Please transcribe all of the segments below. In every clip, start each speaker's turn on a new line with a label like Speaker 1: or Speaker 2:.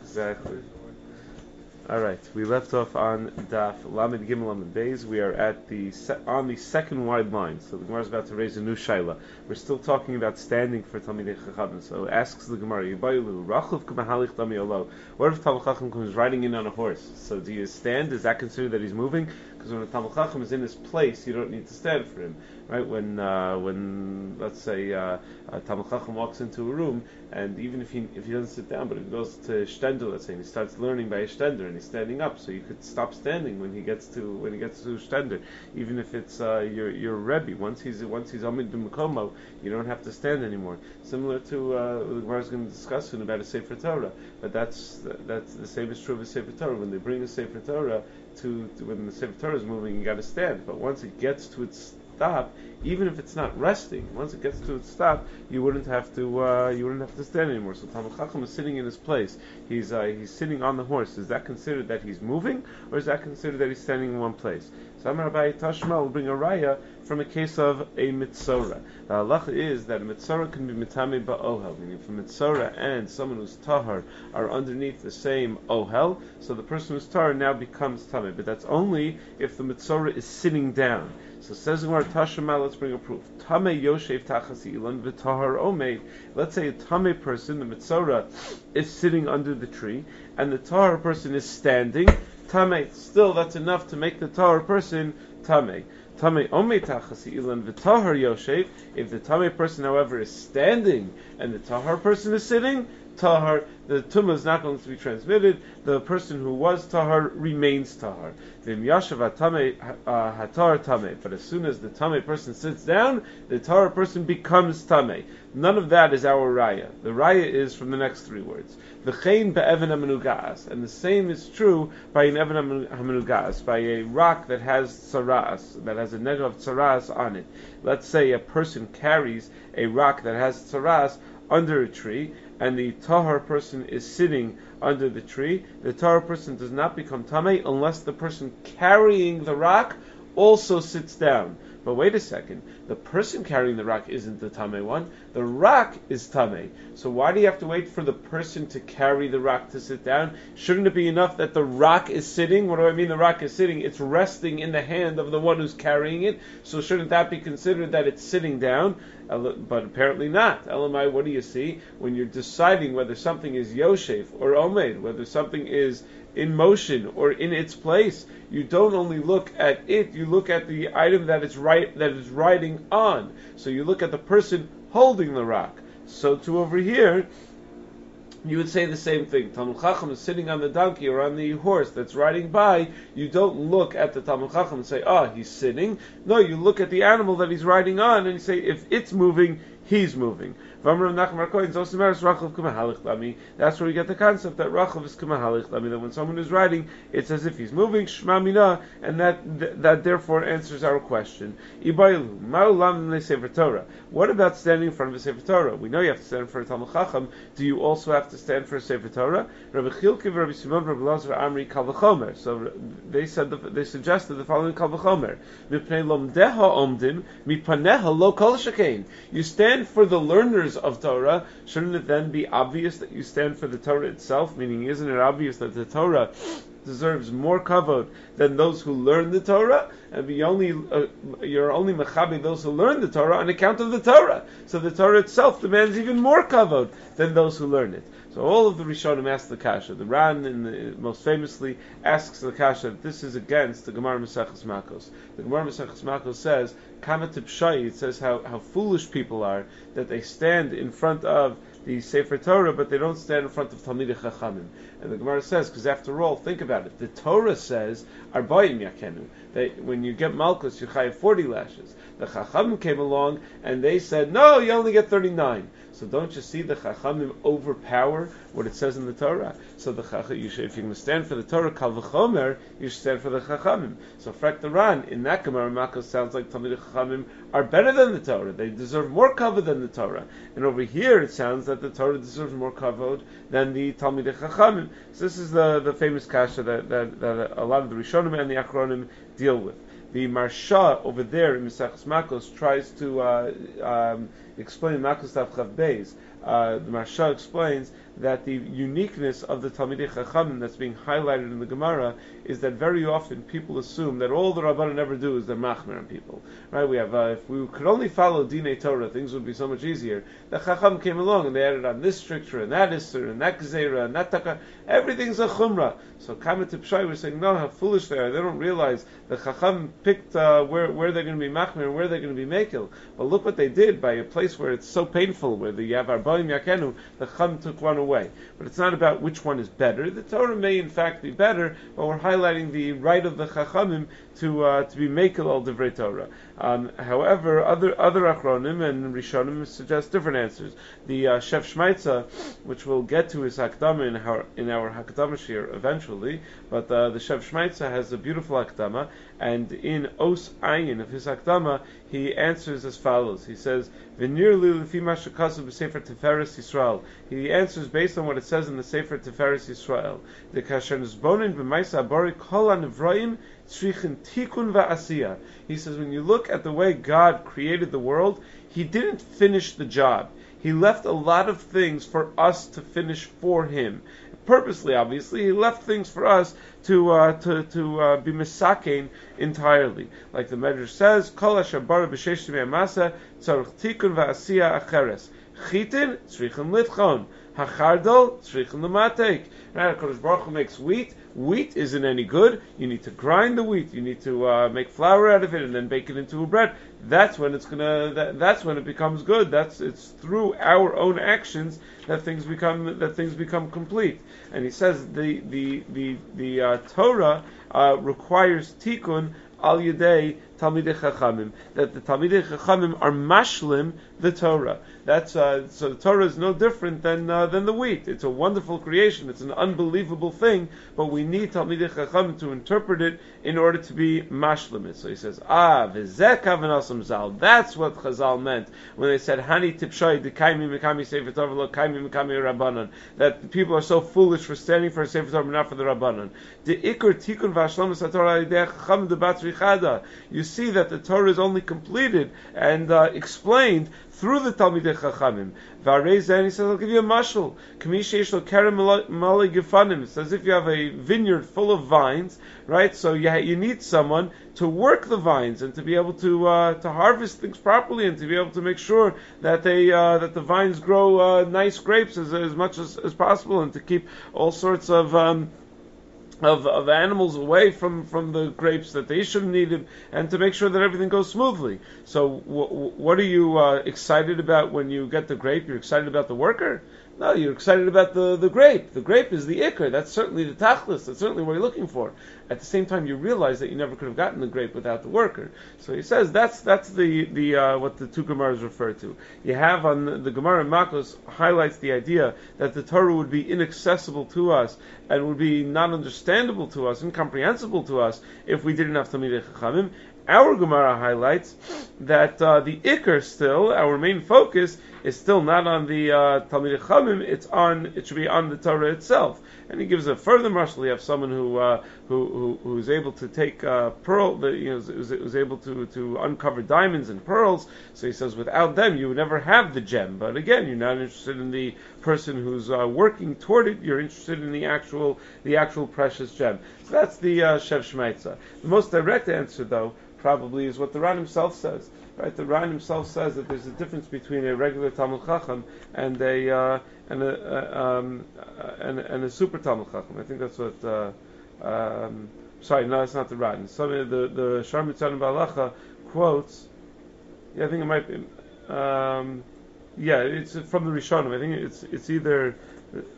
Speaker 1: exactly. All right, we left off on Daf Lamed Gimel Lamed Beis. We are at the se- on the second wide line. So the Gemara is about to raise a new shaila. We're still talking about standing for Talmidei Chachamim. So asks the Gemara, Yibayilu Rachav K'Mahalich Dami Olo. What if Talmid Chacham comes riding in on a horse? So do you stand? Is that considered that he's moving? Because when a Talmid Chacham is in his place, you don't need to stand for him right? When uh, when let's say uh, a Talmud Chacham walks into a room, and even if he if he doesn't sit down, but he goes to Stender, let's say, and he starts learning by a Stender, and he's standing up, so you could stop standing when he gets to when he gets to Stender, even if it's uh, your your Rebbe. Once he's once he's Amid B'Makomo, you don't have to stand anymore. Similar to uh, the Gemara is going to discuss soon about a Sefer Torah, but that's that's the same is true of a Sefer Torah. When they bring a Sefer Torah to, to when the Sefer Torah is moving, you got to stand. But once it gets to its stop, even if it's not resting, once it gets to its stop, you wouldn't have to uh, you wouldn't have to stand anymore. So Talmud Chacham is sitting in his place. He's uh, he's sitting on the horse. Is that considered that he's moving, or is that considered that he's standing in one place? So Amar Abaye Tashma will bring a raya from a case of a mitzora. The halacha is that a mitzora can be mitame ba'ohel, meaning if a mitzora and someone who's tahar are underneath the same ohel, so the person who's tahar now becomes tame. But that's only if the mitzora is sitting down. So says Gemara Tashema, let's bring a proof. Tame Yoshev Tachasi Ilan V'Tahar Omeid. Let's say a Tame person, the Mitzora, is sitting under the tree, and the Tahar person is standing. Tame, still that's enough to make the Tahar person Tame. Tame Yoshev. If the Tame person, however, is standing, and the Tahar person is sitting, tahar, the tumah is not going to be transmitted. The person who was tahar remains tahar. Uh. But as soon as the tame person sits down, the tahar person becomes tame. None of that is our raya. The raya is from the next three words. V'chein be'evan hamenugas, and the same is true by an evan hamenugas, by a rock that has tsaras, that has a nega of tsaras on it. Let's say a person carries a rock that has tsaras under a tree, and the tahar person is sitting under the tree, the tahar person does not become tame unless the person carrying the rock also sits down. But wait a second, the person carrying the rock isn't the tame one. The rock is tame. So why do you have to wait for the person to carry the rock to sit down? Shouldn't it be enough that the rock is sitting? What do I mean the rock is sitting? It's resting in the hand of the one who's carrying it. So shouldn't that be considered that it's sitting down? But apparently not. Elamai, what do you see when you're deciding whether something is Yoshef or Omed, whether something is in motion or in its place. You don't only look at it, you look at the item that it's right that is riding on. So you look at the person holding the rock. So to over here, you would say the same thing. Talmud Chacham is sitting on the donkey or on the horse that's riding by. You don't look at the Talmud Chacham and say, "Ah, oh, he's sitting." No, you look at the animal that he's riding on and you say, "If it's moving, he's moving." That's where we get the concept that Rachav is Kumahalich Lami, that when someone is riding, it's as if he's moving, Shma Mina, and that, that therefore answers our question. What about standing in front of a Sefer Torah? We know you have to stand front of Talmud Chacham. Do you also have to stand for a Sefer Torah? Rabbi Chilkiv, Rabbi Simon, Rabbi Lazar, Amri, Kalvachomer. So uh, they said, the, they suggested the following Kalvachomer. You stand for the learners of Torah, shouldn't it then be obvious that you stand for the Torah itself? Meaning, isn't it obvious that the Torah deserves more kavod than those who learn the Torah, and be only uh, you're only mechabi those who learn the Torah on account of the Torah. So the Torah itself demands even more kavod than those who learn it. So all of the Rishonim ask the kasha. The Ran, the, most famously, asks the kasha. This is against the Gemara Maseches Makos. The Gemara Maseches Makos says, "Kama It says how, how foolish people are that they stand in front of the Sefer Torah, but they don't stand in front of Talmidei Chachamim. And the Gemara says, because after all, think about it. The Torah says, Arbayim Yakenu. That when you get Malchus, you have 40 lashes. The Chachamim came along and they said, no, you only get 39. So don't you see the Chachamim overpower what it says in the Torah? So the Chachamim, you should, if going to stand for the Torah, Kal V'chomer, you should stand for the Chachamim. So Frek Ran, in that Gemara, Makos sounds like Talmid Chachamim are better than the Torah. They deserve more cover than the Torah. And over here, it sounds that the Torah deserves more kavod than the Talmid Chachamim. So this is the, the famous kasha that, that, that a lot of the Rishonim and the Achronim deal with. The Maharsha over there in Mesachs Makos tries to uh, um, explain Makos Tav Chav Beis. Uh, the Maharsha explains that the uniqueness of the Talmidei Chachamim that's being highlighted in the Gemara is that very often people assume that all the Rabbanan ever do is they're machmer on people. Right? We have, uh, if we could only follow Dine Torah, things would be so much easier. The Chacham came along and they added on this stricture and that Isser and that Gezerah and that Taka. Everything's a Chumrah. So Kamet Pshai, we're saying, no, how foolish they are. They don't realize the Chacham picked uh, where, where they're going to be machmer and where they're going to be mekel. But look what they did by a place where it's so painful, where the Yavar Yakenu, the Chacham took one away. But it's not about which one is better. The Torah may in fact be better, but we're highlighting the right of the Chachamim to uh, to be makel al divrei Torah. Um, however, other other achronim and rishonim suggest different answers. The uh, Shev Shmaitza, which we'll get to his hakdama in our in our hakdama shir eventually, but uh, the Shev Shmaitza has a beautiful hakdama, and in Os Ayin of his hakdama, he answers as follows. He says, "V'nir lefi mashakasu b'sefer Tiferes Yisrael." He answers based on what it says in the Sefer Tiferes Yisrael. The tikun. He says when you look at the way God created the world, He didn't finish the job. He left a lot of things for us to finish for Him. Purposely, obviously, He left things for us to uh, to to uh, be misakein entirely. Like the Medrash says, Kol ashabar b'shesh masa tzarich tikun va'asiya acheres. Chitin tzrichim litchon. Hachardol tzrichim lematek. Right, Kodesh Baruch Hu makes wheat wheat isn't any good. You need to grind the wheat. You need to uh, make flour out of it and then bake it into a bread. That's when it's gonna. That, that's when it becomes good. That's it's through our own actions that things become that things become complete. And he says the the the the uh, Torah uh, requires tikkun al yedei Talmidei Chachamim, that the Talmidei Chachamim are mashlim the Torah. That's uh, so the Torah is no different than uh, than the wheat. It's a wonderful creation. It's an unbelievable thing, but we need Talmidei Chachamim to interpret it in order to be mashlim. So he says, ah, v'zeh kavanasam zal. That's what Chazal meant when they said hani tipshay dekaimi mikami sefer Torah lo kaimi mikami rabbanon. That the people are so foolish for standing for a sefer Torah, not for the rabbanon. The ikr tikun v'ashlam Torah chacham de You see that the Torah is only completed and uh, explained through the Talmidei Chachamim. V'arei he says, I'll give you a mashal. Kamisha kerem mali gefanim. It's as if you have a vineyard full of vines, right? So you, you need someone to work the vines and to be able to uh, to harvest things properly and to be able to make sure that they uh, that the vines grow uh, nice grapes as, as much as, as possible and to keep all sorts of um, of, of animals away from, from the grapes that they shouldn't need and to make sure that everything goes smoothly. So, w- what are you uh, excited about when you get the grape? You're excited about the worker? No, you're excited about the, the grape. The grape is the ikr. That's certainly the tachlis. That's certainly what you're looking for. At the same time, you realize that you never could have gotten the grape without the worker. So he says that's that's the the uh, what the two Gemaras refer to. You have on the, the Gemara in Makos highlights the idea that the Torah would be inaccessible to us and would be not understandable to us, incomprehensible to us if we didn't have Talmidei Chachamim. Our Gemara highlights that uh, the Iker still, our main focus, is still not on the uh, Talmidei Chachamim, it's on, it should be on the Torah itself. And he gives a further marshal. You have someone who, uh, who, who, who's able to take uh, pearl, the, you know, who's, able to, to uncover diamonds and pearls. So he says, without them, you would never have the gem. But again, you're not interested in the person who's uh, working toward it. You're interested in the actual, the actual precious gem. So that's the uh, Shev Shmaitza. The most direct answer, though, probably is what the Ran himself says. Right, the Ran himself says that there's a difference between a regular Talmud Chacham and a uh, and a um, and, and, a super Talmud Chacham. I think that's what. Uh, um, sorry, no, it's not the Ran. Some the the Sharmitzan Balacha quotes. Yeah, I think it might be. Um, yeah, it's from the Rishonim. I think it's it's either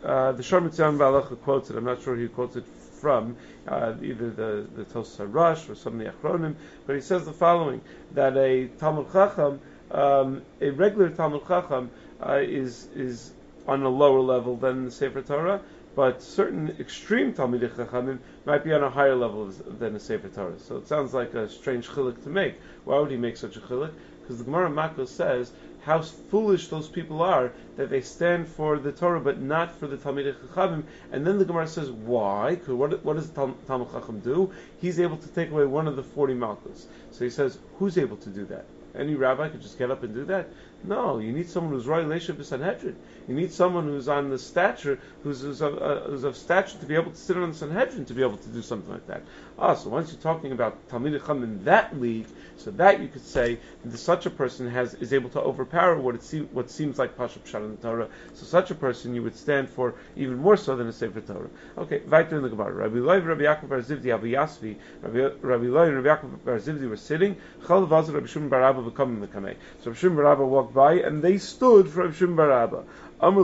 Speaker 1: uh, the Sharmitzan Balacha quotes it. I'm not sure who quotes it from uh, either the the Tos Rush or some of the Achronim, but he says the following: that a Talmud Chacham, um, a regular Talmud Chacham, uh, is is on a lower level than the Sefer Torah, but certain extreme Talmidei Chachamim might be on a higher level than the Sefer Torah. So it sounds like a strange chilik to make. Why would he make such a chilik? Because the Gemara Makos says how foolish those people are that they stand for the Torah but not for the Talmidei Chachamim. And then the Gemara says, why? What, what does the Talmud Chacham do? He's able to take away one of the 40 Malchus. So he says, who's able to do that? Any rabbi could just get up and do that? No, you need someone who's Roy Leisha Sanhedrin. You need someone who's on the stature, who's, who's, of, uh, who's of stature to be able to sit on the Sanhedrin to be able to do something like that. Ah, so once you're talking about Talmid Chum in that league, so that you could say that such a person has is able to overpower what it what seems like Pashup Pshat in the Torah. So such a person you would stand for even more so than a Sefer Torah. Okay, weiter in the Gemara. Rabbi Loi, Rabbi Yaakov Bar Zivdi, Abu Yasvi, Rabbi, Rabbi Loi and Rabbi Yaakov Bar Zivdi were sitting. Chal Vazar Rabbi Shimon Bar Abba becoming the Kamei. So Rabbi Shimon Bar Abba by and they stood for Rabbi Shimon Bar Abba. Amr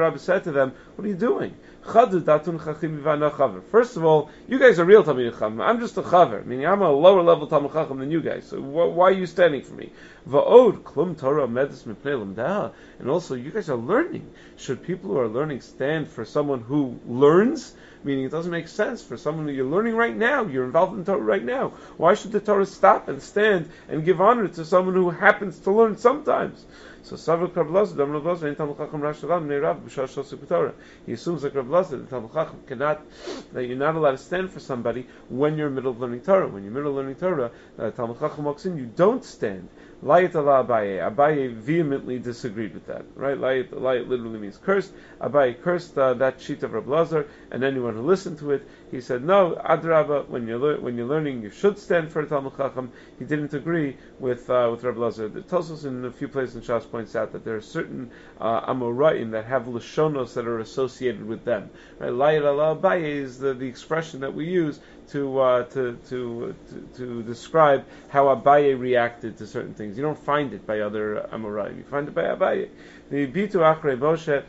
Speaker 1: Rabbi said to them, What are you doing? First of all, you guys are real Talmid Chacham. I'm just a chaver, meaning I'm a lower level Talmid Chacham than you guys. So wh- why are you standing for me? Klum And also, you guys are learning. Should people who are learning stand for someone who learns? Meaning, it doesn't make sense for someone who you're learning right now. You're involved in Torah right now. Why should the Torah stop and stand and give honor to someone who happens to learn sometimes? So Savuk Rav Lazar, Dam Rav Lazar, Talmud Chacham Rav, Nei Rav, B'shar Shosuk Torah. He assumes like Rav the Talmud Chacham cannot, that you're not allowed to stand for somebody when you're in middle of learning Torah. When you're middle of learning Torah, uh, Talmud Chacham walks in, you don't stand. Layat Allah Abaye. Abaye vehemently disagreed with that. Right? Layat, layat literally means cursed. Abaye cursed uh, that sheet of Rav and anyone who listened to it. He said, no, Adraba, when you're, le- when you're learning, you should stand for a Talmud Chacham. He didn't agree with, uh, with Rav Lazar. Tells us in a few places in Shas points out that there are certain uh, Amoraim that have Lashonos that are associated with them. Right? Layat Abaye is the, the expression that we use to, uh, to, to, to, to, describe how Abaye reacted to certain things. You don't find it by other Amoraim. You find it by Abaye. The Bitu Achre Moshe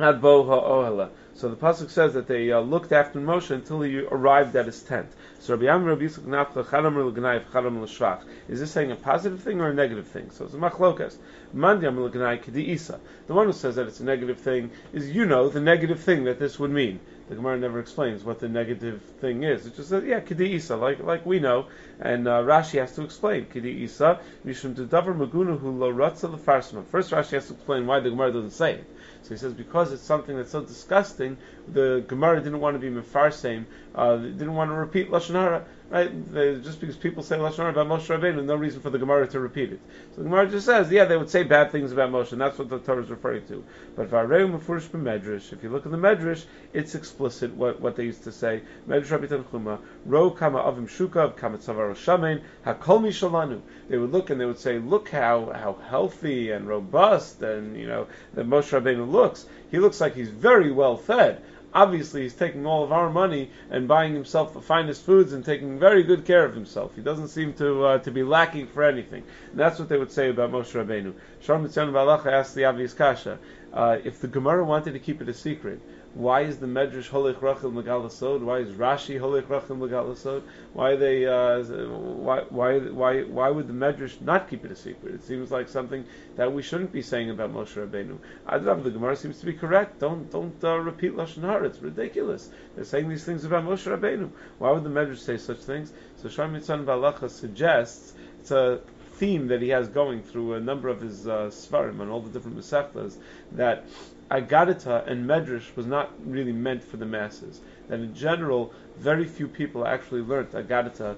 Speaker 1: Ad Bo Ha'ohela. So the pasuk says that they uh, looked after Moshe until he arrived at his tent. So Rabbi Amir Rabbi Yisuk Nafcha Chadam L'Gnai Chadam L'Shvach. Is this saying a positive thing or a negative thing? So it's a machlokas. Mandiam L'Gnai Kedi Isa. The one who says that it's a negative thing is you know the negative thing that this would mean. The Gemara never explains what the negative thing is. It just says, yeah, Kedi Isa, like like we know, and uh, Rashi has to explain Kedi Isa Mishum Davar Maguna Hu Lo Ratza Lefarsma. First, Rashi has to explain why the Gemara doesn't say it. So he says because it's something that's so disgusting, the Gemara didn't want to be mefarsem, uh, didn't want to repeat lashon hara, right? They, just because people say lashon hara about Moshe Rabbeinu, no reason for the Gemara to repeat it. So the Gemara just says, yeah, they would say bad things about Moshe, and that's what the Torah is referring to. But vareu mefurish b'medrash, if you look in the medrash, it's explicit what, what they used to say. Medrash Rabbi Tanchuma, ro kama avim shukav kama tzavar shamein hakol mishalanu. They would look and they would say, look how how healthy and robust and you know that Moshe Rabbeinu looks. He looks like he's very well fed. Obviously, he's taking all of our money and buying himself the finest foods and taking very good care of himself. He doesn't seem to uh, to be lacking for anything. And that's what they would say about Moshe Rabbeinu. Shalom Mitzion Balacha asked the obvious kasha: uh, If the Gemara wanted to keep it a secret, why is the Medrash Holech Rachel Megalasod? Why is Rashi Holech Rachel Megalasod? Why they? Uh, why why why why would the Medrash not keep it a secret? It seems like something that we shouldn't be saying about Moshe Rabbeinu. Adrab, the Gemara seems to be correct. Don't don't uh, repeat lashon hara. It's ridiculous. They're saying these things about Moshe Rabbeinu. Why would the Medrash say such things? So Shar Mitzan Balacha suggests it's a theme that he has going through a number of his uh, svarim and all the different mesechtas that Agadita and Medrash was not really meant for the masses. That in general, very few people actually learned Agadita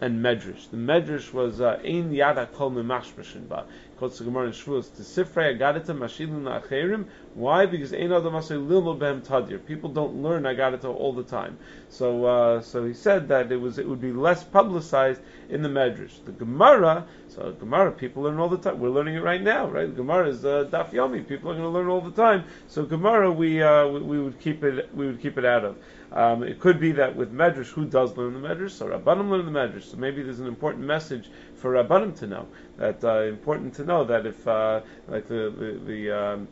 Speaker 1: and Medrash. The Medrash was uh, Ein Yada Kol Memashmashin Ba. Called the Gemara in Shavuos. The Sifrei Agadita Mashilun Acherim. Why? Because Ein Adam Asay Lilmo Behem Tadir. People don't learn Agadita all the time. So, uh, so he said that it was it would be less publicized in the Medrash. The Gemara, so Gemara, people learn all the time. We're learning it right now, right? Gemara is uh, Daf Yomi. People are going to learn all the time. So Gemara, we, uh, we, we would keep it we would keep it out of. Um, it could be that with Medrash, who does learn the Medrash? So Rabbanim learn the Medrash. So maybe there's an important message for Rabbanim to know. That uh, important to know that if, uh, like the the, the um,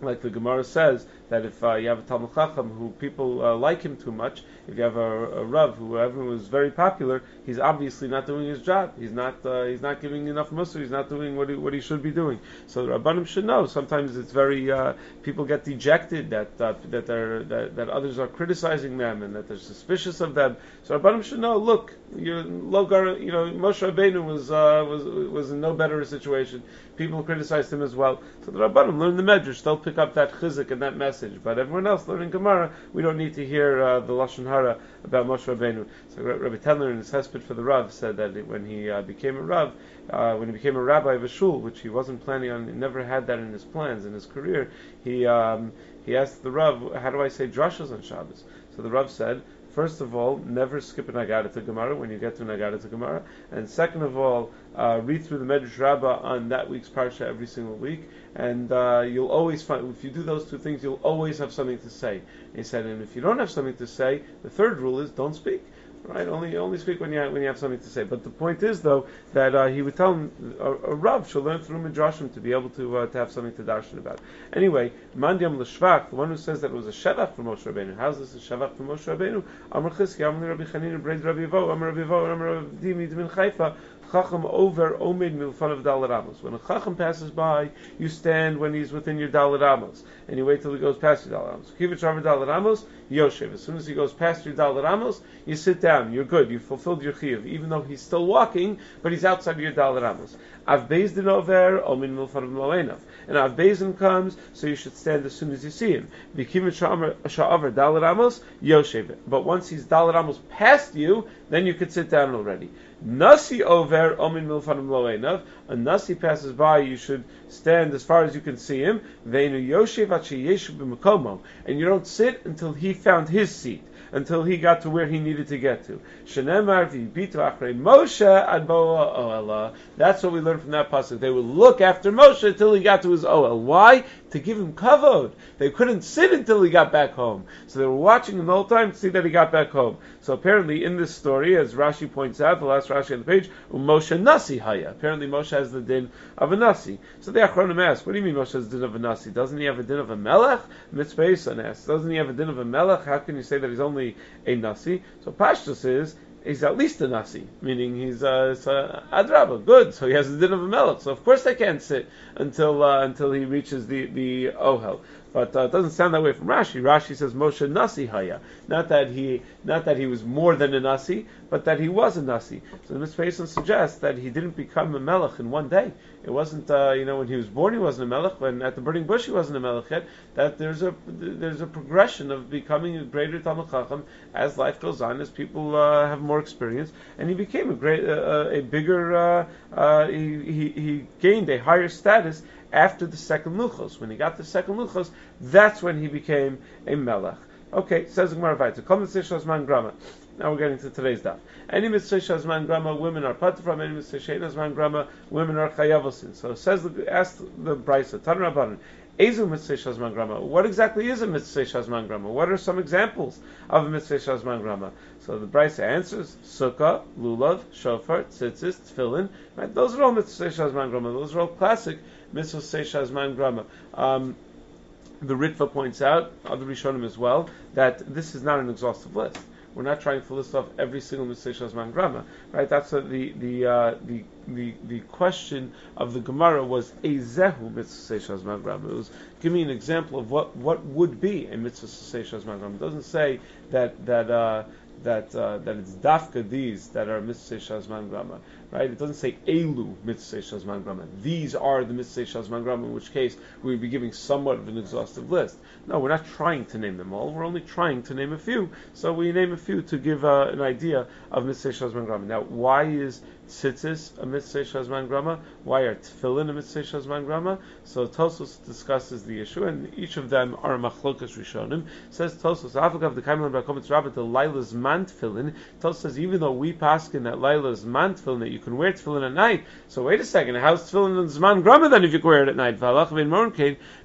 Speaker 1: like the Gemara says, that if uh, you have a Talmud Chacham who people uh, like him too much, if you have a, a Rav who everyone is very popular, he's obviously not doing his job. He's not uh, he's not giving enough mussar. He's not doing what he, what he should be doing. So the Rabbanim should know. Sometimes it's very uh, people get dejected that uh, that they're that, that, others are criticizing them and that they're suspicious of them. So Rabbanim should know. Look, you Logar, you know Moshe Rabbeinu was uh, was was in no better situation people criticized him as well. So the Rabbanim learn the Medrash, they'll pick up that chizik and that message. But everyone else learning Gemara, we don't need to hear uh, the Lashon Hara about Moshe Rabbeinu. So Rabbi Tendler in his Hesped for the Rav said that when he uh, became a Rav, uh, when he became a rabbi of a shul, which he wasn't planning on, he never had that in his plans in his career, he um, he asked the Rav, how do I say drashas on Shabbos? So the Rav said, First of all, never skip a Nagada to Gemara when you get to Nagada to Gemara. And second of all, uh, read through the Medrash Rabbah on that week's Parsha every single week. And uh, you'll always find, if you do those two things, you'll always have something to say. he said, and if you don't have something to say, the third rule is don't speak right? Only only speak when you have, when you have something to say. But the point is, though, that uh, he would tell him a, a Rav should learn through midrashim to be able to uh, to have something to darshan about. Anyway, Mandiam l'shvach, the one who says that it was a shevach for Moshe Rabbeinu. How's this a shevach for Moshe Rabbeinu? Amr Chizki, Amr Rabbi Chanin, Breid Rabbi Amr Rabbi Amr Rabbi Dimi, Chayfa. Chacham over omid milfan of Amos. When a Chacham passes by, you stand when he's within your Dalit Amos, and you wait till he goes past your Dalit Amos. Kivich Rav Yoshev. As soon as he goes past your Dalit Amos, you sit down. You're good. You fulfilled your Chiv, even though he's still walking, but he's outside of your Dalit Amos. Av over omin milfan of Moenav. And Av comes, so you should stand as soon as you see him. Bikivich Sha'avar Dalit Amos, Yoshev. But once he's Dalit Amos past you, then you could sit down already. Nasi over omin milfanim loenav. A nasi passes by, you should stand as far as you can see him. Veinu yoshev yeshu and you don't sit until he found his seat until he got to where he needed to get to. Moshe ad. That's what we learned from that pasuk. They would look after Moshe until he got to his oel. Why? To give him kavod. They couldn't sit until he got back home. So they were watching him the whole time to see that he got back home. So apparently in this story, as Rashi points out, the last Rashi on the page, um, Moshe Nasi Haya. Apparently Moshe has the din of a Nasi. So the Achronim ask, what do you mean Moshe has the din of a Nasi? Doesn't he have a din of a Melech? Mitzvah asks, doesn't he have a din of a Melech? How can you say that he's only a nasi. So Pashtus is he's at least a nasi, meaning he's uh, a adraba, good. So he has the din of a melech. So of course they can't sit until uh, until he reaches the the ohel. But uh, it doesn't sound that way from Rashi. Rashi says Moshe Nasi Haya. Not that he, not that he was more than a Nasi, but that he was a Nasi. So the Mitzvah suggests that he didn't become a Melech in one day. It wasn't, uh, you know, when he was born he wasn't a Melech. When at the burning bush he wasn't a Melech yet. That there's a there's a progression of becoming a greater Talmud Chacham as life goes on, as people uh, have more experience, and he became a great, uh, uh, a bigger. Uh, uh, he, he he gained a higher status after the second luchos. When he got the second luchos, that's when he became a melech. Okay, says Gemara grama. Now we're getting to today's daf. Any mitzvah shazman grama, women are put from. Any mitzvah shazman grama, women are chayavosin. So says the, ask the brisa. Tan rabbanon. Ezu mitzvah shazman grama. What exactly is a mitzvah shazman grama? What are some examples of a mitzvah shazman grama? So the brisa answers: sukkah, lulav, shofar, tzitzis, tefillin. Right? Those are all mitzvah shazman grama. Those are all classic mitzvah shazman grama. Um, the Ritva points out, other Rishonim as well, that this is not an exhaustive list. We're not trying to list off every single mitzvah shazman grama, right? That's what the the uh, the the the question of the Gemara was a zehu mitzvah grama. It was give me an example of what what would be a mitzvah grama. It doesn't say that that. Uh, that uh, that it's dafka these that are mitzvah shazman grama, right? It doesn't say elu mitzvah shazman grama. These are the mitzvah shazman grama. In which case we would be giving somewhat of an exhaustive list. No, we're not trying to name them all. We're only trying to name a few. So we name a few to give uh, an idea of mitzvah shazman grama. Now, why is tzitzis a mitzvah shazman grama? Why are tefillin a mitzvah shazman grama? So Tosos discusses the issue, and each of them are machlokas rishonim. Says Tosos, Avagav the Kaimelan Bakomitz Rabbit the Laila's man tefillin. Tosos says even though we pass in that Laila's man tefillin that you can wear tefillin at night. So wait a second, how's tefillin and zman grama then if you can wear it at night?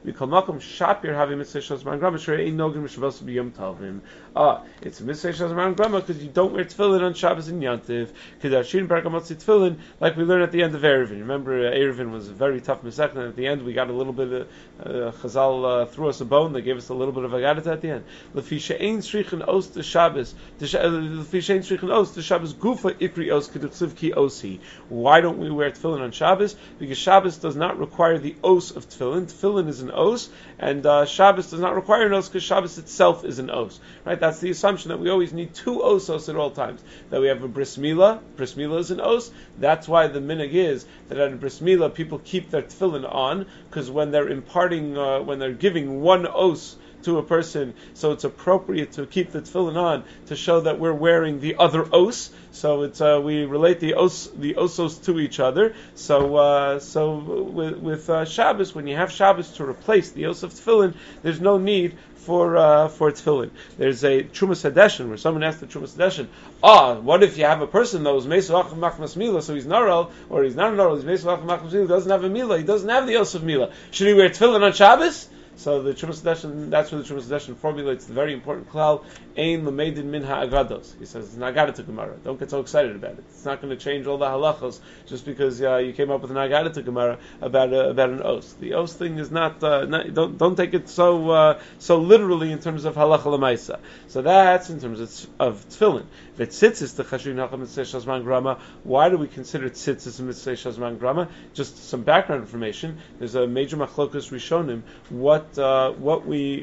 Speaker 1: Mikol makom shapir having mitzvah shazman grama sure ain't no mishavos b'yom tavim. Ah, it's a mitzvah shazman grama because you don't wear tefillin on Shabbos and Yantiv. Kedashin Bergamotzi tefillin like we learned at the end of Erevin. Remember, uh, Erevin was a very tough misach, and at the end we got a little bit of uh, Chazal uh, threw us a bone. They gave us a little bit of agadata at the end. Lefisha ein shrichen os the Shabbos. Lefisha ein shrichen os the Shabbos gufa ikri os keduksiv ki osi. Why don't we wear tefillin on Shabbos? Because Shabbos does not require the os of tefillin. Tefillin is an os, and uh, Shabbos does not require an os because Shabbos itself is an os. Right? That's the assumption that we always need two osos at all times. That we have a bris milah. Bris milah is an os. That's why the minig is that at a bris milah people keep their tefillin on because when they're imparting, uh, when they're giving one os to a person, so it's appropriate to keep the tefillin on to show that we're wearing the other os. So it's uh, we relate the os the osos to each other. So uh, so with, with uh, Shabbos, when you have Shabbos to replace the os of tefillin, there's no need for uh, for tefillin. There's a Trumas Hadeshin where someone asked the Trumas Hadeshin, ah, what if you have a person that was Mesuach Machmas Mila, so he's Naral, or he's not Naral, he's Mesuach Machmas Mila, doesn't have a Mila, he doesn't have the Os of Mila. Should he wear tefillin on Shabbos? So the Trumas Hadeshin, that's where the Trumas formulates the very important klal, Ein Lamedin Min Ha'agados. He says, it's not to Gemara. Don't get so excited about it. It's not going to change all the halachos just because uh, you came up with an Agada Gemara about, uh, about an oath. The oath thing is not, uh, not, don't, don't take it so, uh, so literally in terms of halacha lemaisa. So that's in terms of, of tefillin. If it's tzitzis, the chashuv nacham mitzvah shazman grama, why do we consider tzitzis a mitzvah shazman grama? Just some background information. There's a major machlokas rishonim, what what uh, what we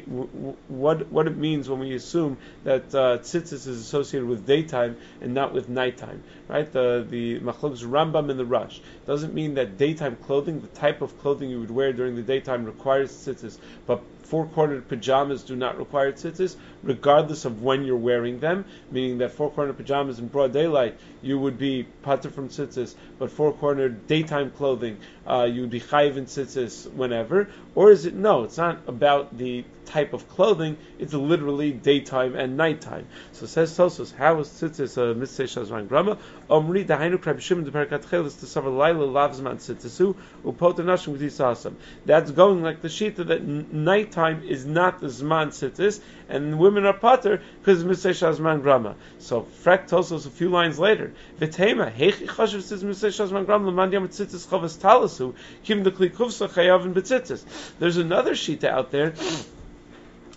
Speaker 1: what what it means when we assume that uh, tzitzis is associated with daytime and not with nighttime, right? The the machlokes Rambam in the Rush doesn't mean that daytime clothing, the type of clothing you would wear during the daytime, requires tzitzis, but four-cornered pajamas do not require tzitzis, regardless of when you're wearing them. Meaning that four-cornered pajamas in broad daylight, you would be pater from tzitzis, but four-cornered daytime clothing, uh, you would be chayiv in tzitzis whenever. Or is it no? It's not about the type of clothing, it's literally daytime and nighttime. So says Tosos, how is tzitzis a mitzvah shazman grama? Omri dahainu krab shimon deperakat chelis to savar laila lavzman tzitzisu upot nashim with asam. That's going like the shita that nighttime is not the zman tzitzis, and women are pater because mitzvah shazman grama. So frak Tosos a few lines later, v'tema hechi chashav tzitz mitzvah shazman grama l'man yam tzitzis chavas talasu kim the kli kufsa chayavin b'tzitzis. There's another shita out there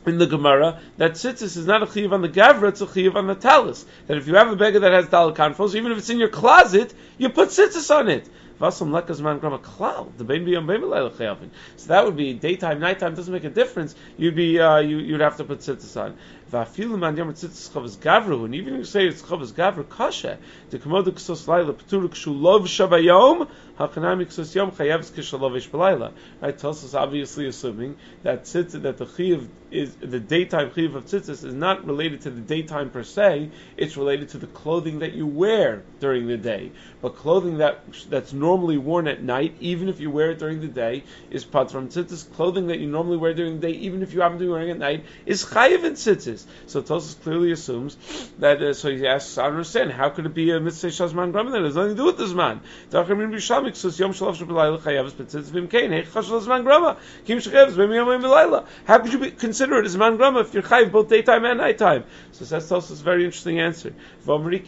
Speaker 1: in the Gemara that tzitzis is not a chiyuv on the gavra, it's a chiyuv on the talis. That if you have a beggar that has talus kanfos, even if it's in your closet, you put tzitzis on it. So that would be daytime, nighttime doesn't make a difference. You'd be uh, you, you'd have to put tzitzis on. Vafilu man yom tzitzis gavru. And even if you say it's gavru kasha, the laila peturuk shulov shabayom yom kishalovish belayla. Right? Obviously assuming that tzitz that the chiv is the daytime chiv of tzitzis is not related to the daytime per se. It's related to the clothing that you wear during the day. But clothing that that's normally worn at night, even if you wear it during the day, is pat from tzitzis. Clothing that you normally wear during the day, even if you happen to be wearing it at night, is chayiv in tzitzis. So Tosus clearly assumes that. Uh, so he asks, I understand. How could it be a mitzvah shazman grama? That has nothing to do with this man. How could you be, consider it as man grama if you're chayiv both daytime and nighttime? So says Tosus very interesting answer. Zman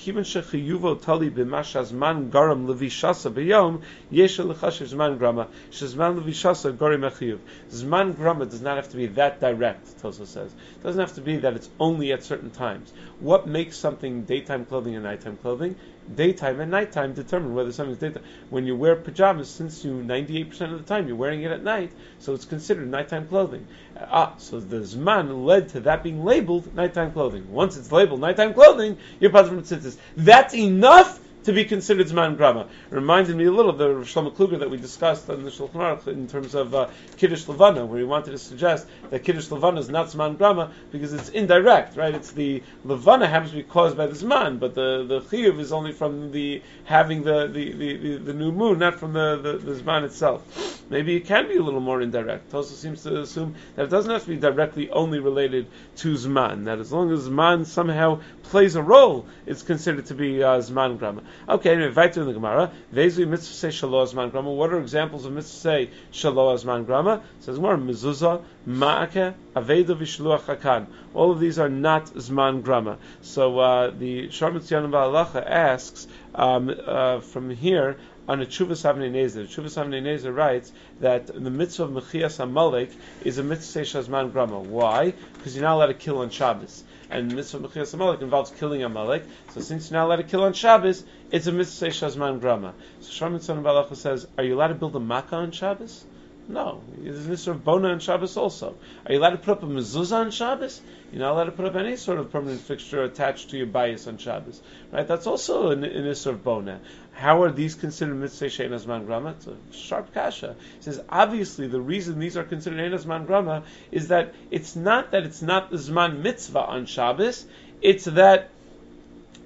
Speaker 1: echiyuv. Zman grama does not have to be that direct. Tosus says it doesn't have to be that it's only at certain times. What makes something daytime clothing and nighttime clothing? Daytime and nighttime determine whether something's daytime. When you wear pajamas, since you 98% of the time you're wearing it at night, so it's considered nighttime clothing. Ah, so the Zman led to that being labeled nighttime clothing. Once it's labeled nighttime clothing, you're positive tzitzis. That's enough to be considered Zman Grama. It reminded me a little of the Shlomo Kluger that we discussed on the Shulchan Aruch in terms of uh, Kiddush Levana, where he wanted to suggest that Kiddush Levana is not Zman Grama because it's indirect, right? It's the Levana happens to be caused by the Zman, but the, the Chiyuv is only from the having the, the, the, the, the new moon, not from the, the, the Zman itself. Maybe it can be a little more indirect. Tosa seems to assume that it doesn't have to be directly only related to Zman, that as long as Zman somehow plays a role, it's considered to be uh, Zman Grama. Okay, anyway, weiter in the Gemara. Vezui mitzvah say shaloah zman grama. What are examples of mitzvah say shaloah zman grama? Says more mezuzah, ma'ake, aveda v'shluach hakan. All of these are not zman grama. So uh, the Sharmat Tzionim Ba'alacha asks um, uh, from here on a Chuvas Avnei Nezer. Chuvas Avnei writes that the mitzvah of Mechias Amalek is a mitzvah Shazman Grama. Why? Because you're not allowed to kill on Shabbos and the mitzvah mechias amalek involves killing amalek. So since you're not allowed to kill on Shabbos, it's a mitzvah shazman grama. So Shlomo Tzon Balacha says, are you allowed to build a makkah on Shabbos? No, there's an issue of bona on Shabbos also. Are you allowed to put up a mezuzah on Shabbos? You're not allowed to put up any sort of permanent fixture attached to your bias on Shabbos, right? That's also an, an of bona. How are these considered mitzvah she'enas man grama? It's a sharp kasha. He says obviously the reason these are considered enas man grama is that it's not that it's not the zman mitzvah on Shabbos. It's that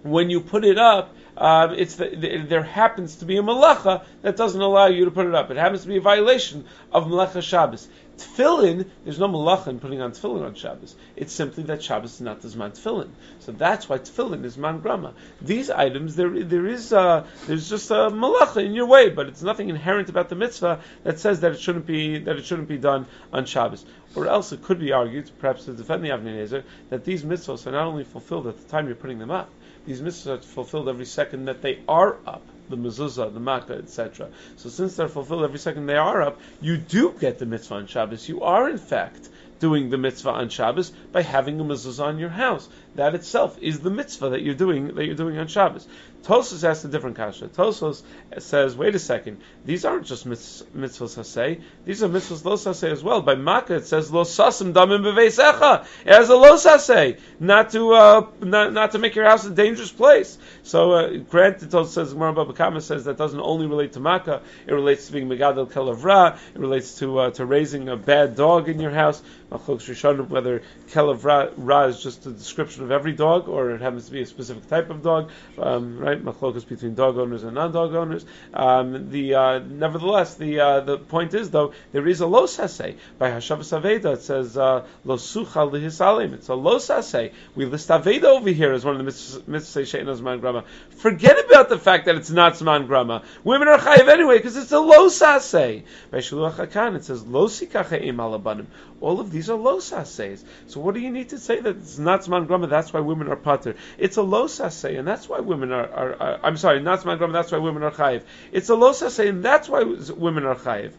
Speaker 1: when you put it up, um, it's the, the, there happens to be a malacha that doesn't allow you to put it up. It happens to be a violation of malacha Shabbos. Tefillin, there's no malacha in putting on tefillin on Shabbos. It's simply that Shabbos is not the zman tefillin. So that's why tefillin is man grama. These items, there there is uh, there's just a malacha in your way, but it's nothing inherent about the mitzvah that says that it shouldn't be that it shouldn't be done on Shabbos. Or else it could be argued, perhaps to defend the Avnei Nezer, that these mitzvahs are not only fulfilled at the time you're putting them up, these mitzvahs are fulfilled every second that they are up the mezuzah, the makkah, etc. So since they're fulfilled every second they are up, you do get the mitzvah on Shabbos. You are in fact doing the mitzvah on Shabbos by having a mezuzah on your house. That itself is the mitzvah that you're doing that you're doing on Shabbos. Tosos asks a different kasha. Tosos says, wait a second, these aren't just mitzvahs hasei, these are mitzvahs los hasei as well. By Makkah it says los sasim damim beveisecha. It has a los hasei, not to uh, not, not to make your house a dangerous place. So uh, granted, Tosos says Baba says that doesn't only relate to Makkah, it relates to being megadol kelavra, it relates to uh, to raising a bad dog in your house. Whether kelavra is just a description of every dog, or it happens to be a specific type of dog, um, right? Right? Machlokas between dog owners and non-dog owners. Um, the uh, nevertheless, the uh, the point is though there is a los hasei by Hashavas Aveda. It says uh, losucha lihisalim. It's a los hasei. We list Aveda over here as one of the mitzvahs she'enos man grama. Forget about the fact that it's not zman grama. Women are chayiv anyway because it's a los hasei. By Shuluach Hakan it says losikacheim alabanim. All of these are los haseis. So what do you need to say that it's not zman grama? That's why women are pater. It's a los hasei, and that's why women are, are, are I'm sorry, not zman. That's why women are chayiv. It's a los hasei, and that's why women are chayiv.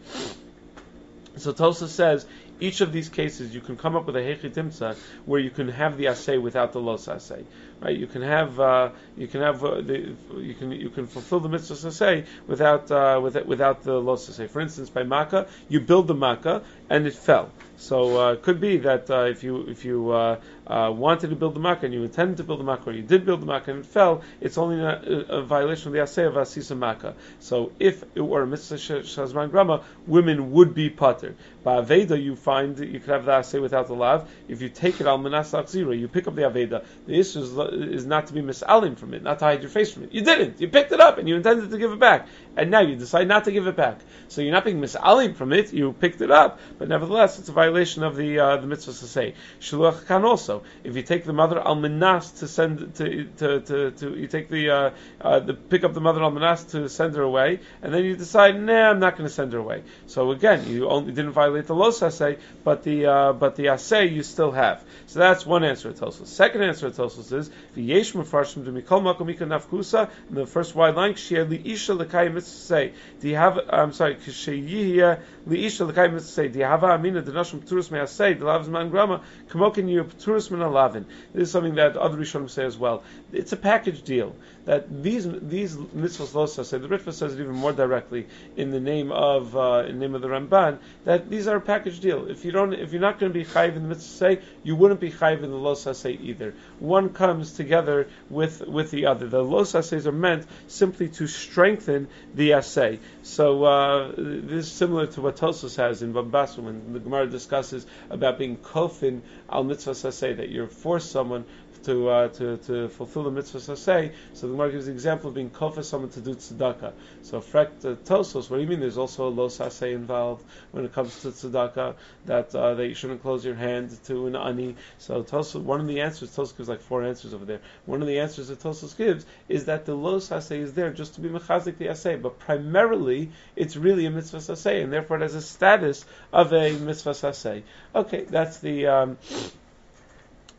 Speaker 1: So Tosa says each of these cases you can come up with a hechitimtza where you can have the assay without the los assay right? You can have uh, you can have uh, the, you can you can fulfill the mitzvah say without uh, without without the los say. For instance, by makkah, you build the makkah and it fell. So uh, it could be that uh, if you if you uh, wanted to build the makkah and you intended to build the makkah or you did build the makkah and it fell, it's only a, a violation of the asay of asisa makkah. So if it were a mitzvah shazman grama, women would be pater. By aveda, you find you could have the asay without the lav. If you take it al manas zira, you pick up the aveda. The issue is is not to be misalim from it, not to hide your face from it. You didn't. You picked it up and you intended to give it back, and now you decide not to give it back. So you're not being misalim from it. You picked it up, but nevertheless, it's a violation of the uh, the mitzvah to say. Shiluach can also, if you take the mother al to send to to, to, to you take the uh, uh, the pick up the mother al to send her away, and then you decide, nah, I'm not going to send her away. So again, you only didn't violate the los assay, but the uh, but the assay you still have. So that's one answer to Tosos. Second answer to Tosos is V'yesh mefarshim to mikol makom mika nafkusa. In the first wide line, k'shei liisha l'kay mitzvah Do you have? I'm sorry, k'shei liisha l'kay mitzvah Do you have amina denashim p'turus me'asei delavz man grama kamokin you p'turus min alavin. This is something that other Rishonim say as well. It's a package deal that these these mitzvahs losa say the Ritva says it even more directly in the name of uh, in the name of the Ramban that these are a package deal. If you don't, if you're not going to be chayiv in the mitzvah say, you wouldn't be chayiv in the losa say either. One comes together with with the other. The losa says are meant simply to strengthen the assay. So uh, this is similar to what Tosos has in Bambasa when the Gemara discusses about being kofin al mitzvah say that you're forced someone to uh, to to fulfill the mitzvah say. So the Gemara gives the example of being kofa someone to do tzedakah. So frekt uh, tosos. What do you mean? There's also a lo saseh involved when it comes to tzedakah that uh, that you shouldn't close your hand to an ani. So tosos. One of the answers Tosos gives like four answers over there. One of the answers that Tosos gives is that the lo saseh is there just to be mechazik the asay, but primarily it's really a mitzvah saseh, and therefore it has a status of a mitzvah saseh. Okay, that's the. Um,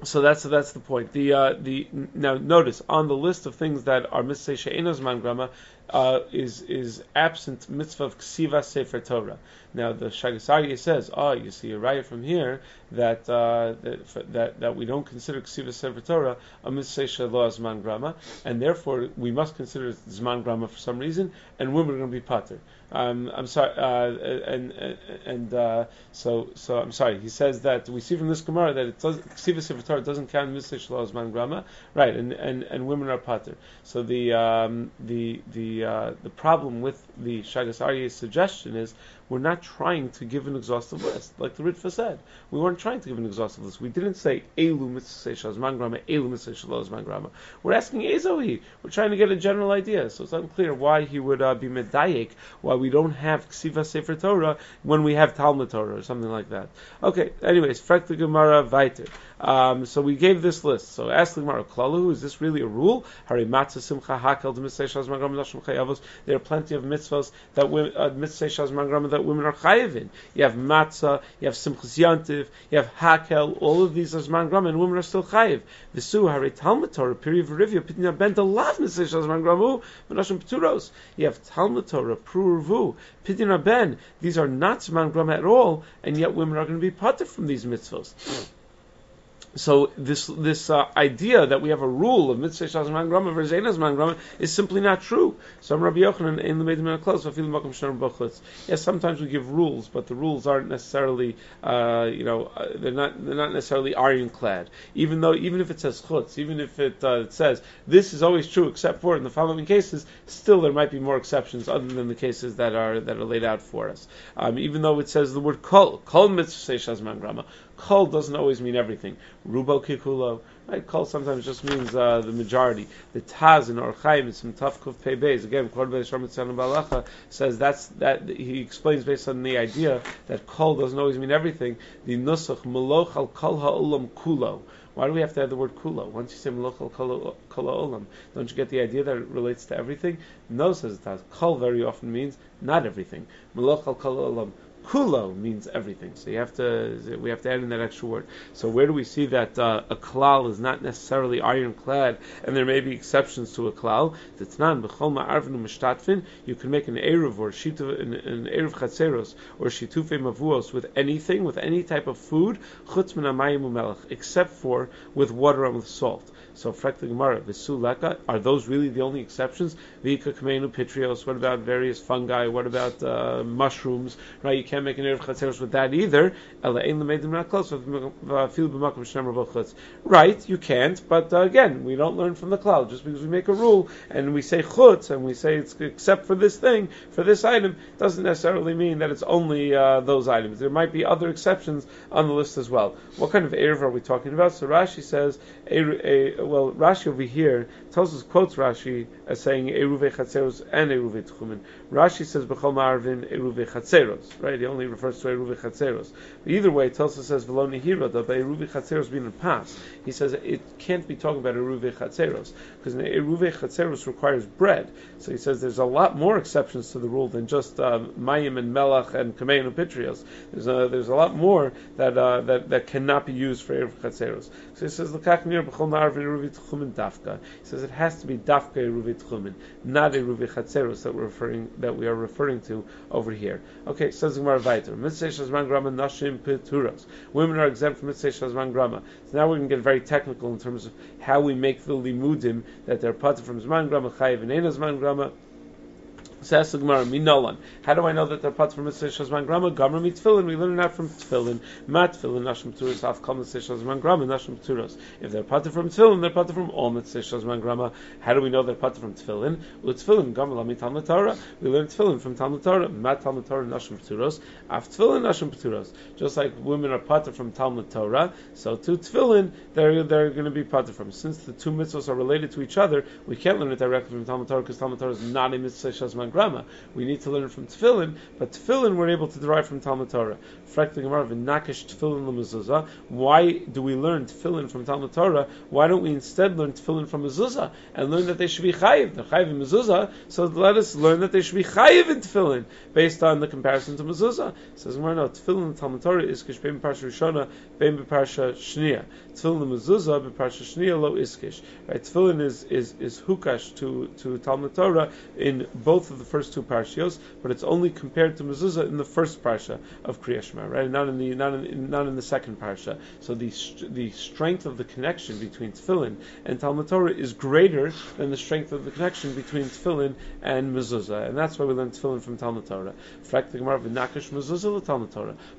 Speaker 1: so that's that's the point. The uh, the now notice on the list of things that are mitzvah she'enos man grama, uh, is is absent mitzvah of ksiva sefer Torah. Now the Shaagas Aryeh says, oh, you see a riot from here that uh, that, that, that we don't consider ksiva sefer Torah a mitzvah shelo grama, and therefore we must consider zman grama for some reason, and women are going to be pater. Um, I'm sorry, uh, and and uh, so so I'm sorry. He says that we see from this Gemara that it does doesn't count mitzvah shelo zman grama, right? And, and and women are pater. So the um, the the uh, the problem with the Shaagas Aryeh's suggestion is we're not trying to give an exhaustive list, like the Ritva said. We weren't trying to give an exhaustive list. We didn't say Elu mitzvah shazman grama, Elu mitzvah shazman grama. We're asking Ezohi. We're trying to get a general idea. So it's unclear why he would uh, be medayik, why we don't have ksiva sefer Torah when we have Talmud Torah or something like that. Okay. Anyways, Frekta Gemara weiter. Um, so we gave this list. So ask Gemara, Klalu, is this really a rule? There are plenty of mitzvahs that women, uh, mitzvah that women are chayiv in. You have matzah, you have simchas yantiv, you have hakel. All of these are zman gram, and women are still chayiv. Visu hare Talmud Torah period v'rivya pitina ben lav mitzvah shazman gramu v'nashim pturos. You have Talmud Torah prurvu pitina ben. These are not zman gram at all, and yet women are going to be pater from these mitzvahs. So this this uh, idea that we have a rule of mitzvah shazman grama versus man grama is simply not true. Rabbi Yochanan in the makom Yes, sometimes we give rules, but the rules aren't necessarily uh, you know uh, they're not they're not necessarily ironclad. Even though even if it says chutz, even if it, uh, it says this is always true except for in the following cases, still there might be more exceptions other than the cases that are that are laid out for us. Um, even though it says the word kol kol mitzvah shazman grama Kol doesn't always mean everything. Rubo kikulo. Right? Kol sometimes just means uh, the majority. The Taz in Orchaim, some tough kuf pei beis. Again, Korbe Shlomo Balacha says that's that. He explains based on the idea that kol doesn't always mean everything. The nusach meloch al kol ha'olam kulo. Why do we have to have the word kulo? Once you say meloch al kol olam, don't you get the idea that it relates to everything? No, says the Taz. Kol very often means not everything. Meloch al kol olam kulo means everything. So you have to we have to add in that extra word. So where do we see that uh, a klal is not necessarily ironclad, and there may be exceptions to a klal? Titnan b'chol ma'arvinu mishtatfin. You can make an eruv or shitu an, an eruv chatzeros or shitufe mavuos with anything, with any type of food, chutz except for with water and with salt. So frak the Gemara, are those really the only exceptions? Vika kamenu pitrios. What about various fungi? What about uh, mushrooms? Right, you can't make an eruv chatzeros with that either. Right, you can't. But uh, again, we don't learn from the klal just because we make a rule and we say chutz and we say it's except for this thing for this item doesn't necessarily mean that it's only uh, those items. There might be other exceptions on the list as well. What kind of erev are we talking about? So Rashi says well, Rashi over here tells us quotes Rashi as saying eruve chatzeros and eruve tchumen. Rashi says b'chol marvin eruve chatzeros, right? He only refers to eruve chatzeros. But either way, Tulsa says v'lo nihira that by eruve chatzeros being in past. He says it can't be talking about eruve chatzeros because eruve chatzeros requires bread. So he says there's a lot more exceptions to the rule than just um, mayim and melach and kamein and pitrios. There's a, there's a lot more that uh, that that cannot be used for eruve chatzeros. So he says l'kach nir b'chol marvin eruve tchumen dafka. He says it has to be dafka eruve tchumen, not eruve chatzeros that we're referring that we are referring to over here. Okay, says Gemara Viter. Mitzvah shazman grama nashim peturos. Women are exempt from mitzvah shazman grama. So now we can get very technical in terms of how we make the limudim that they're part from zman grama chayiv and zman grama. Says the Gemara, Minolan. How do I know that they're part from Mitzvah Shazman Grama? Gamra mi tefillin. We learn that from tefillin. Mat tefillin, nashim turos, af kol Mitzvah Shazman Grama, nashim turos. If they're part from tefillin, they're part from all Mitzvah Shazman Grama. How do we know they're part from tefillin? Well, tefillin, Gamra lami Talmud Torah. We learn tefillin from Talmud Torah. Mat Talmud Torah, nashim turos. Af tefillin, nashim turos. Just like women are part from Talmud Torah, so to tefillin, they're, they're going to be part from. Since the two mitzvahs are related to each other, we can't learn it directly from Talmud Torah because Talmud Torah is not a Mitzvah Shazman We need to learn from Tefillin, but Tefillin we're able to derive from Talmud Torah. Why do we learn Tefillin from Talmud Torah? Why don't we instead learn Tefillin from Mezuzah and learn that they should be chayiv? They're chayiv in Mezuzah, so let us learn that they should be chayiv in Tefillin based on the comparison to Mezuzah. Says more no Tefillin in Talmud Torah is kish bein parsha Rishona bein parsha Shnia. Tefillin Mezuzah parsha Shnia lo iskish. Right? Tefillin is is is hukash to to Talmud Torah in both of the first two parshios, but it's only compared to Mezuzah in the first parsha of Kriyashma right? Not in the not in not in the second parsha. So the the strength of the connection between tefillin and Talmud Torah is greater than the strength of the connection between tefillin and mezuzah, and that's why we learn tefillin from the Talmud Torah.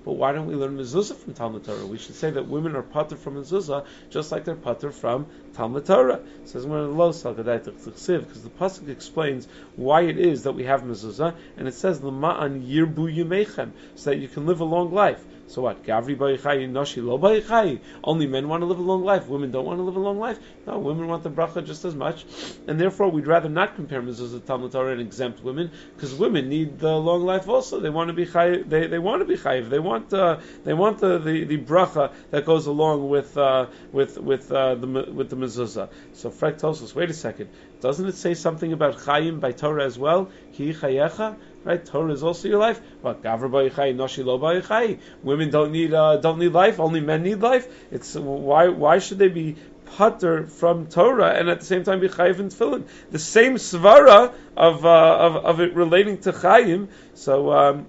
Speaker 1: But why don't we learn mezuzah from Talmud Torah? We should say that women are pater from mezuzah just like they're pater from Talmud Torah. Says because the pasuk explains why it is that we have mezuzah, and it says l'ma'an yirbu yimechem, so that you can live a long life. So what? Gavri bayichai, noshi lo bayichai. Only men want to live a long life. Women don't want to live a long life. No, women want the bracha just as much, and therefore we'd rather not compare mezuzah Talmud Torah and exempt women because women need the long life also. They want to be chai. They, they want to be chayiv. They want uh, they want the, the, the bracha that goes along with uh, with with uh, the with the mezuzah. So Frek tells us, wait a second. Doesn't it say something about chayim by Torah as well? Ki chayecha. Right, Torah is also your life. What gavra noshi lo Women don't need uh, don't need life. Only men need life. It's why why should they be putter from Torah and at the same time be chayiv in tefillin? The same svara of, uh, of of it relating to chayim. So. Um,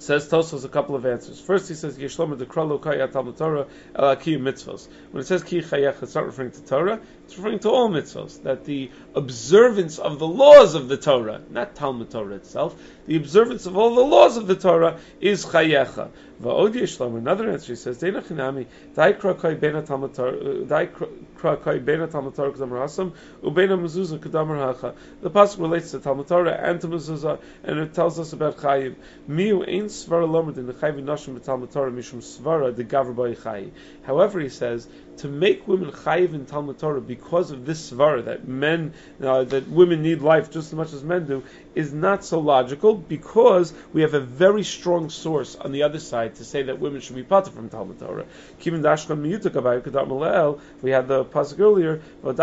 Speaker 1: Says Tosos a couple of answers. First, he says Yeshloma dekralo kaya Talmud Torah el mitzvos. When it says ki chayach, it's not referring to Torah. It's referring to all mitzvos. That the observance of the laws of the Torah, not Talmud Torah itself, the observance of all the laws of the Torah is chayecha. Va'od Yeshlom. Another answer he says Deinachinami daikra koi bena Talmud Torah daikra koi bena Torah kadamar hasam ubena mezuzah hacha. The pasuk relates to Talmud Torah and to mezuzah, and it tells us about chayim. Miu ein svara lomad in the chayim nashim Talmud Torah mishum svara the gavra chayi. However, he says to make women chayiv in Talmud Torah because of this svara that men uh, that women need life just as much as men do is not so logical because we have a very strong source on the other side to say that women should be pater from Talmud Torah. We had the pasuk earlier, or is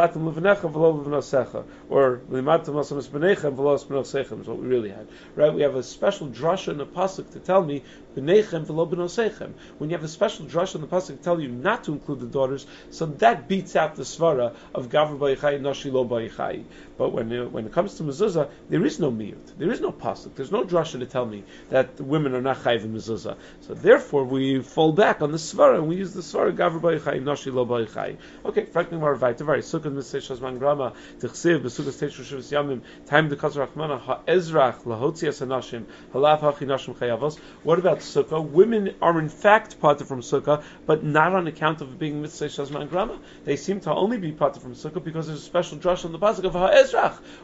Speaker 1: what we really had. Right? We have a special drasha in the pasuk to tell me when you have a special drasha in the pasuk tell you not to include the daughters, so that beats out the svara of gavra bayichai nashi lo bayichai. But when it, when it comes to mezuzah, there is no miyut, there is no pasuk, there's no drasha to tell me that women are not chayv in mezuzah. So therefore, we fall back on the svara and we use the svara gavra bayichai nashi lo bayichai. Okay, frankly, more right. Very sukkah misay shazman grama tichsiv besukkah stage shuvs yamim time the kasar rachmana ha'ezrach lahotzias hanashim halav hachinashim chayavos. What about sukkah? Women are in fact parted from sukkah, but not on account of being mitzvah shazman grama. They seem to only be parted from sukkah because there's a special drush on the pasuk of ha'ezrach.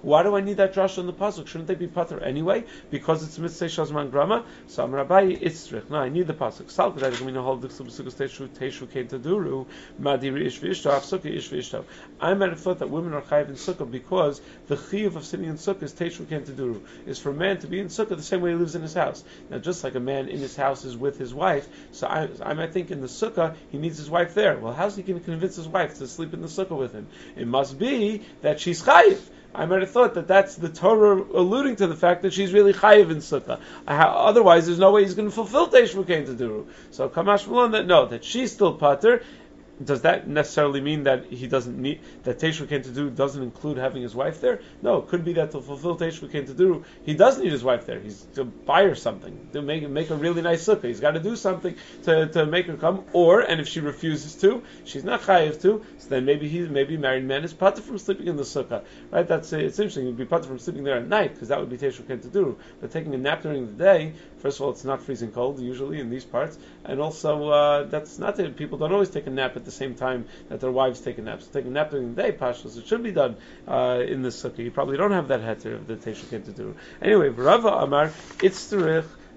Speaker 1: Why do I need that drush on the pasuk? Shouldn't they be pater anyway? Because it's mitzvah shazman grama. So I'm rabbi itzrich. No, I need the pasuk. Sal kedai to hold the sukkah teshu teshu to duru madiri ish v'ishtav sukkah ish v'ishtav. I might have thought that women are chayiv in sukkah because the chiyuv of sitting in sukkah is teshu to duru is for a man to be in sukkah the same way he lives in his house. Now, just like a man in his house is with his wife, so I, I think in the sukkah he needs his wife there. Well, how's he going to convince his wife to sleep in the sukkah with him? It must be that she's chayiv. I might have thought that that's the Torah alluding to the fact that she's really chayiv in sukkah. Otherwise, there's no way he's going to fulfill Teish to do. So Kamash that no, that she's still pater, does that necessarily mean that he doesn't need that Teshuvah came to do doesn't include having his wife there? No, it could be that to fulfill Teshuvah came to do, he does need his wife there. He's to buy her something to make make a really nice sukkah. He's got to do something to, to make her come. Or and if she refuses to, she's not chayiv to. So then maybe he's maybe married man is pater from sleeping in the sukkah. Right? That's it's interesting. He'd be pater from sleeping there at night because that would be Teshuvah came to do. But taking a nap during the day, first of all, it's not freezing cold usually in these parts, and also uh, that's not that people don't always take a nap at the same time that their wives take a nap. So take a nap during the day, pashas, it should be done uh, in the sukkah. You probably don't have that heter of the Teshu came to do. Anyway, Rava Amar, it's the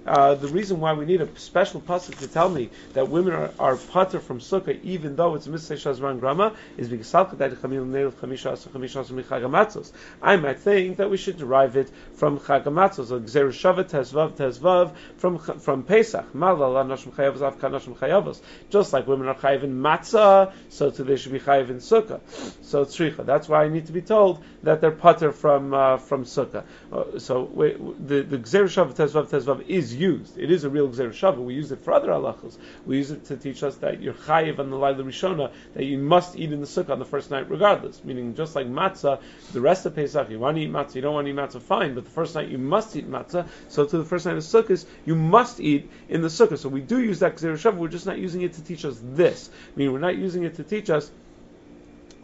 Speaker 1: uh, the reason why we need a special pasuk to tell me that women are, are pater from sukkah, even though it's mitzvah shazman grama, is because I might think that we should derive it from chagamatzos, like zerushavat tezvav tezvav from from Pesach. Just like women are chayiv in matzah, so too they should be chayiv in sukkah. So tzricha. That's why I need to be told that they're pater from uh, from sukkah. Uh, so wait, the the zerushavat tezvav tezvav is used. It is a real Gzer We use it for other halachas. We use it to teach us that you're chayiv on the Laila Rishona, that you must eat in the sukkah on the first night regardless. Meaning, just like matzah, the rest of Pesach, you want to eat matzah, you don't want to eat matzah, fine, but the first night you must eat matzah. So to the first night of sukkahs, you must eat in the sukkah. So we do use that Gzer we're just not using it to teach us this. Meaning, we're not using it to teach us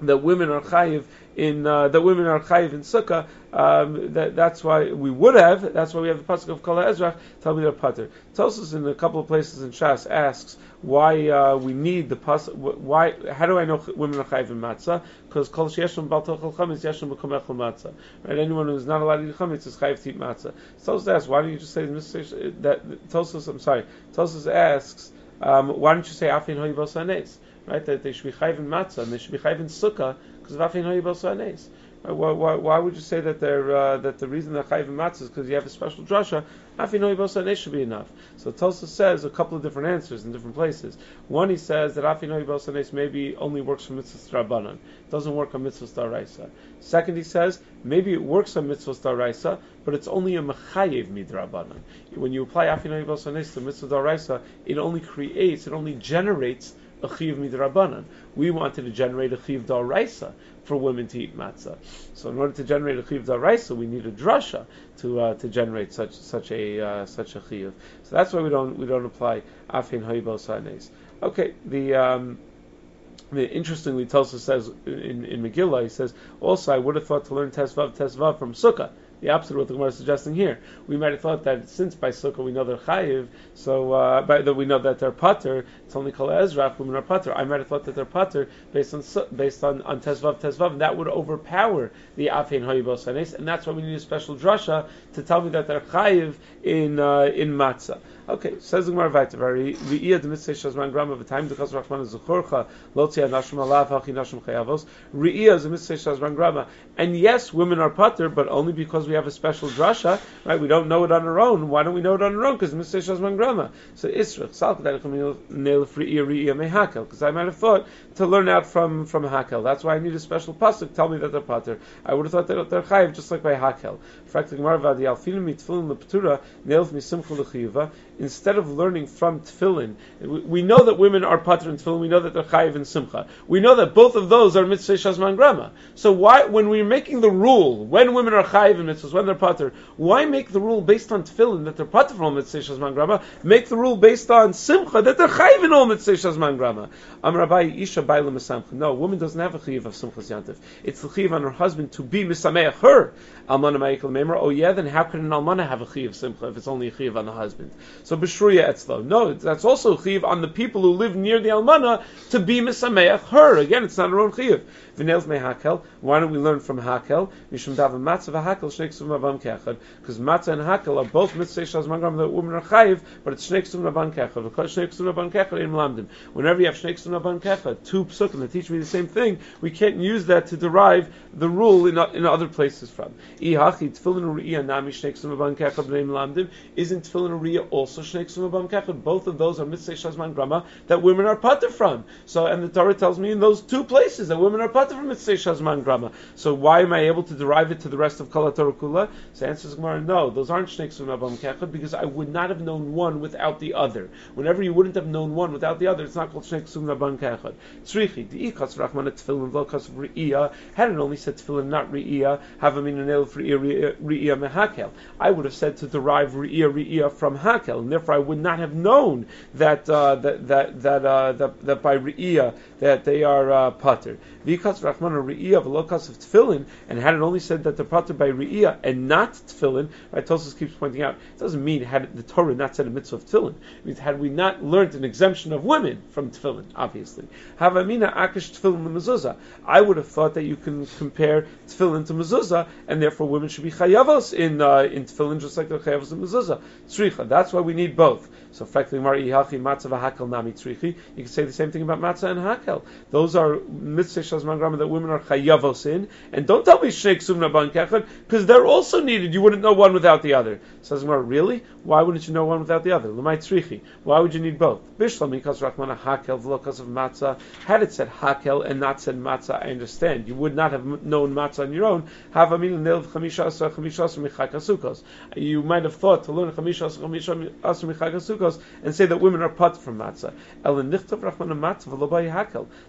Speaker 1: that women are chayiv in uh, that women are chayiv in sukkah. Um, that, that's why we would have. That's why we have the pasuk of. Tell me their pater. Tosos in a couple of places in Shas asks why uh, we need the pasuk. Why? How do I know women are chayiv in matzah? Because Kol Sheyeshim Bal Tochel Chametz Yeshim B'Komechel Matzah. Right? Anyone who's not allowed to eat chametz is chayiv to eat matzah. Tosos asks why don't you just say that? Tosos, I'm sorry. Tosos asks um, why don't you say Afin Hoyivos Anes? Right? That they should be chayv in matzah and they should be chayv in sukkah because of afin hoyibos why, why, why, would you say that they're uh, that the reason they're chayv in matzah is because you have a special drasha? Afin hoyibos should be enough. So Tulsa says a couple of different answers in different places. One, he says that afin hoyibos maybe only works for mitzvah rabbanon, doesn't work on mitzvah daraisa. Second, he says maybe it works on mitzvah daraisa, but it's only a mechayev midrabanan. When you apply afin hoyibos to mitzvah daraisa, it only creates, it only generates a chiv midrabanan. We wanted to generate a chiv daraisa for women to eat matzah. So in order to generate a chiv daraisa, we need a drasha to uh, to generate such such a uh, such a. So that's why we don't we don't apply afin hoibos Okay, the. Um, interestingly, Tulsa says in, in Megillah, he says, also, I would have thought to learn Tesvav Tesvav from Sukkah the opposite of what the Gemara is suggesting here. We might have thought that since by Sukkah we know they're chayiv, so uh, by, that we know that they're pater. It's only called Ezra women are pater. I might have thought that they're pater based on based on on Tezvav Tezvav, and that would overpower the Afein Hoyibos and that's why we need a special drasha to tell me that they're chayiv in uh, in matzah. Okay, says the Gemara weiter. Re'iyah d'mitzvah shazman grama v'taim d'chas rachman zuchorcha lo tzia nashim alav hachi nashim chayavos. A mitzvah shazman grama. And yes, women are pater, but only because we have a special drasha, right? We don't know it on our own. Why don't we know it on our own? Because mitzvah shazman grama. So Israel, salk nail re'iyah re'iyah mehakel. Because I might have thought to learn out from from hakel. That's why I need a special pasuk. Tell me that they're pater. I would have thought that they're chayiv just like by hakel. Frak the Gemara v'adi alfinim mitfilim leptura nailv misimcha lechiyuva instead of learning from tefillin, we know that women are pater and tefillin. We know that they're chayiv and simcha. We know that both of those are mitzvah shazman grama. So why, when we're making the rule, when women are chayiv and mitzvahs, when they're pater, why make the rule based on tefillin that they're pater from mitzvah shazman grama? Make the rule based on simcha that they're chayiv in all mitzvah shazman grama. Am Rabbi Isha Baila Mesamcha. No, a woman doesn't have a chayiv of simchas yantiv. It's the chayiv on her husband to be misameach her. Almana ma'ikal memer. Oh yeah, then how can an almana have a chayiv simcha if it's only a chayiv on the husband? So b'shruya etzlo. No, that's also chiv on the people who live near the almana to be misameach her. Again, it's not her own chiv. V'nels mehakel. Why don't we learn from hakel? Mishum dav matzah v'hakel shnei ksum avam kechad. Because matzah and hakel are both mitzvah shaz mangram that women are chayiv, but it's shnei ksum avam kechad. Because shnei ksum avam kechad in lamdim. Whenever you have shnei ksum avam kechad, two psukim that teach me the same thing, we can't use that to derive the rule in, in other places from. Ihachi tefillin uriya nami shnei ksum avam kechad b'neim lamdim. Isn't tefillin uriya also shnei ksum avam kechad? Both of those are mitzvah shaz mangrama that women are pater from. So, and the Torah tells me in those two places that women are pater from mitzvah shazman grama. So why am I able to derive it to the rest of kala Kula? So answers Gemara, no, those aren't shnei from avam kechad because I would not have known one without the other. Whenever you wouldn't have known one without the other, it's not called shnei ksum avam kechad. Tzrichi diikas rachman tefillin v'lokas re'iyah. Had it only said tefillin not re'iyah, have a minanel for re'iyah mehakel. I would have said to derive re'iyah re'iyah from hakel, and therefore I would not have known that uh, that that that, uh, that, that by re'iyah that they are uh, pater. Vikas Rachman or Re'iyah Velokas of Tefillin, and had it only said that they're by Re'iyah and not Tefillin, right? Tosus keeps pointing out, it doesn't mean had the Torah not said a mitzvah of Tefillin. It means had we not learned an exemption of women from Tefillin, obviously. Havamina Akish Tefillin Mezuzah. I would have thought that you can compare Tefillin to Mezuzah, and therefore women should be chayavos in uh, in Tefillin just like they're chayavos in Mezuzah. Tzricha. That's why we need both. So frankly, matzah v'hakel nami tzrichi. You can say the same thing about matzah and hakel. Those are mitzvah shazman grama that women are chayavos in. And don't tell me shnei ksumna ban kechad because they're also needed. You wouldn't know one without the other. Says Gemara, really? Why wouldn't you know one without the other? L'may tzrichi. Why would you need both? Bishlam because rachmana hakel v'lokas of matzah. Had it said hakel and not said matzah, I understand. You would not have known matzah on your own. Have amin nil You might have thought to learn chamisha michak and say that women are put from matzah.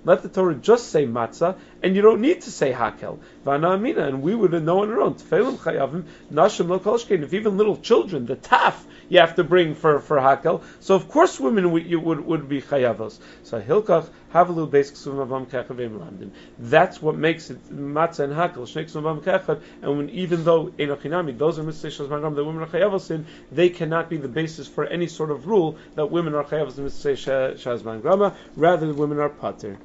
Speaker 1: Let the Torah just say matzah, and you don't need to say hakel. Vana amina, and we would know on our own. If even little children, the taf, you have to bring for, for hakel. So of course women would, would, would be chayavos. So hilkach havalu basic That's what makes it matzah and hakel shneik And when even though enochinami, those are mitzvahs magam that women are chayavos in, they cannot be the basis for any sort of rule that women are chayavos in mitzvah grama. Rather, women are pater.